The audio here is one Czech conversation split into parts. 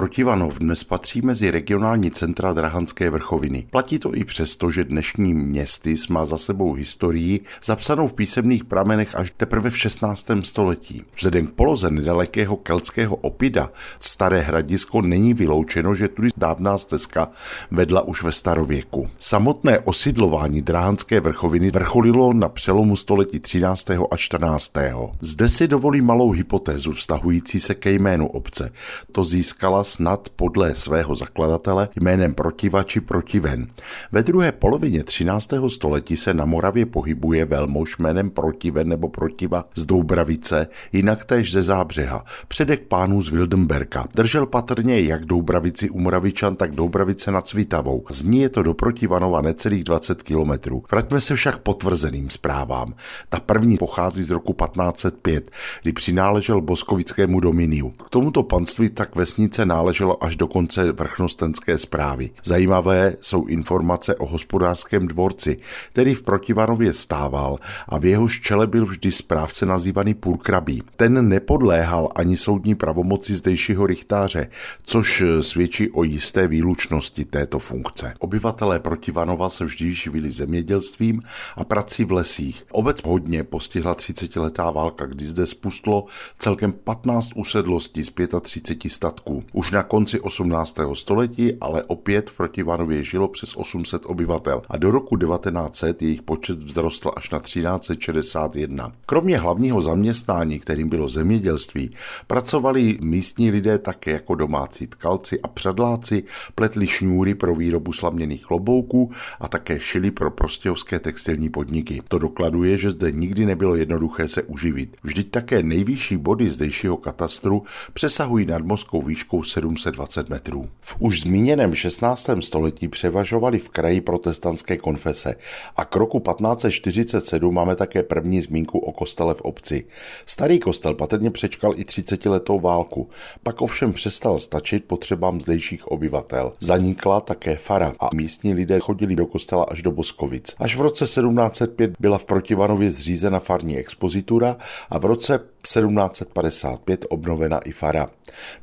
Protivanov dnes patří mezi regionální centra Drahanské vrchoviny. Platí to i přesto, že dnešní městys má za sebou historii zapsanou v písemných pramenech až teprve v 16. století. Vzhledem k poloze nedalekého keltského opida staré hradisko není vyloučeno, že tudy dávná stezka vedla už ve starověku. Samotné osidlování Drahanské vrchoviny vrcholilo na přelomu století 13. a 14. Zde si dovolí malou hypotézu vztahující se ke jménu obce. To získala snad podle svého zakladatele jménem Protiva či Protiven. Ve druhé polovině 13. století se na Moravě pohybuje velmož jménem Protiven nebo Protiva z Doubravice, jinak též ze Zábřeha, předek pánů z Wildenberka. Držel patrně jak Doubravici u Moravičan, tak Doubravice nad Svitavou. Z ní je to do Protivanova necelých 20 kilometrů. Vraťme se však potvrzeným zprávám. Ta první pochází z roku 1505, kdy přináležel boskovickému dominiu. K tomuto panství tak vesnice náleželo až do konce vrchnostenské zprávy. Zajímavé jsou informace o hospodářském dvorci, který v Protivanově stával a v jehož čele byl vždy správce nazývaný Purkrabí. Ten nepodléhal ani soudní pravomoci zdejšího richtáře, což svědčí o jisté výlučnosti této funkce. Obyvatelé Protivanova se vždy živili zemědělstvím a prací v lesích. Obec hodně postihla 30-letá válka, kdy zde spustlo celkem 15 usedlostí z 35 statků. Už na konci 18. století ale opět v Protivanově žilo přes 800 obyvatel a do roku 1900 jejich počet vzrostl až na 1361. Kromě hlavního zaměstnání, kterým bylo zemědělství, pracovali místní lidé také jako domácí tkalci a předláci, pletli šňůry pro výrobu slaměných klobouků a také šili pro prostějovské textilní podniky. To dokladuje, že zde nikdy nebylo jednoduché se uživit. Vždyť také nejvyšší body zdejšího katastru přesahují nadmořskou výškou 720 metrů. V už zmíněném 16. století převažovaly v kraji protestantské konfese a k roku 1547 máme také první zmínku o kostele v obci. Starý kostel patrně přečkal i 30 letou válku, pak ovšem přestal stačit potřebám zdejších obyvatel. Zanikla také fara a místní lidé chodili do kostela až do Boskovic. Až v roce 1705 byla v Protivanově zřízena farní expozitura a v roce 1755 obnovena i fara.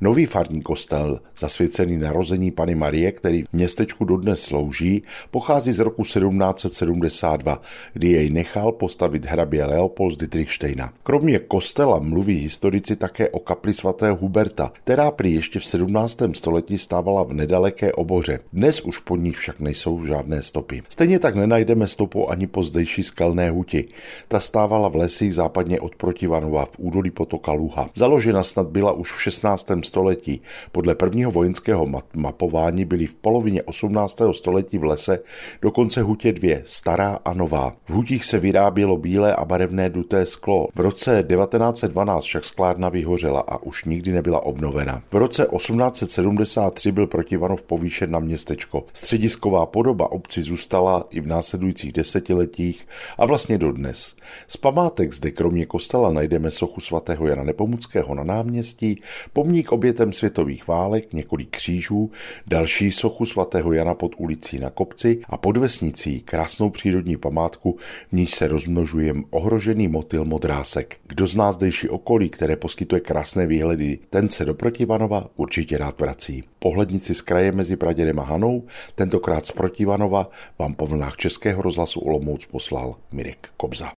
Nový farní kostel, zasvěcený narození Pany Marie, který v městečku dodnes slouží, pochází z roku 1772, kdy jej nechal postavit hrabě Leopold Dietrichsteina. Kromě kostela mluví historici také o kapli svatého Huberta, která prý ještě v 17. století stávala v nedaleké oboře. Dnes už pod ní však nejsou žádné stopy. Stejně tak nenajdeme stopu ani pozdejší skalné huti. Ta stávala v lesích západně od Protivanova v údolí potoka Luha. Založena snad byla už v 16. století. Podle prvního vojenského mapování byly v polovině 18. století v lese dokonce hutě dvě, stará a nová. V hutích se vyrábělo bílé a barevné duté sklo. V roce 1912 však sklárna vyhořela a už nikdy nebyla obnovena. V roce 1873 byl Protivanov povýšen na městečko. Středisková podoba obci zůstala i v následujících desetiletích a vlastně dodnes. Z památek zde kromě kostela najdeme sochu svatého Jana Nepomuckého na náměstí, pomník obětem světových válek, několik křížů, další sochu svatého Jana pod ulicí na kopci a pod vesnicí krásnou přírodní památku, v níž se rozmnožuje ohrožený motyl modrásek. Kdo zná zdejší okolí, které poskytuje krásné výhledy, ten se do Protivanova určitě rád vrací. Pohlednici z kraje mezi Pradědem a Hanou, tentokrát z Protivanova, vám po vlnách Českého rozhlasu Olomouc poslal Mirek Kobza.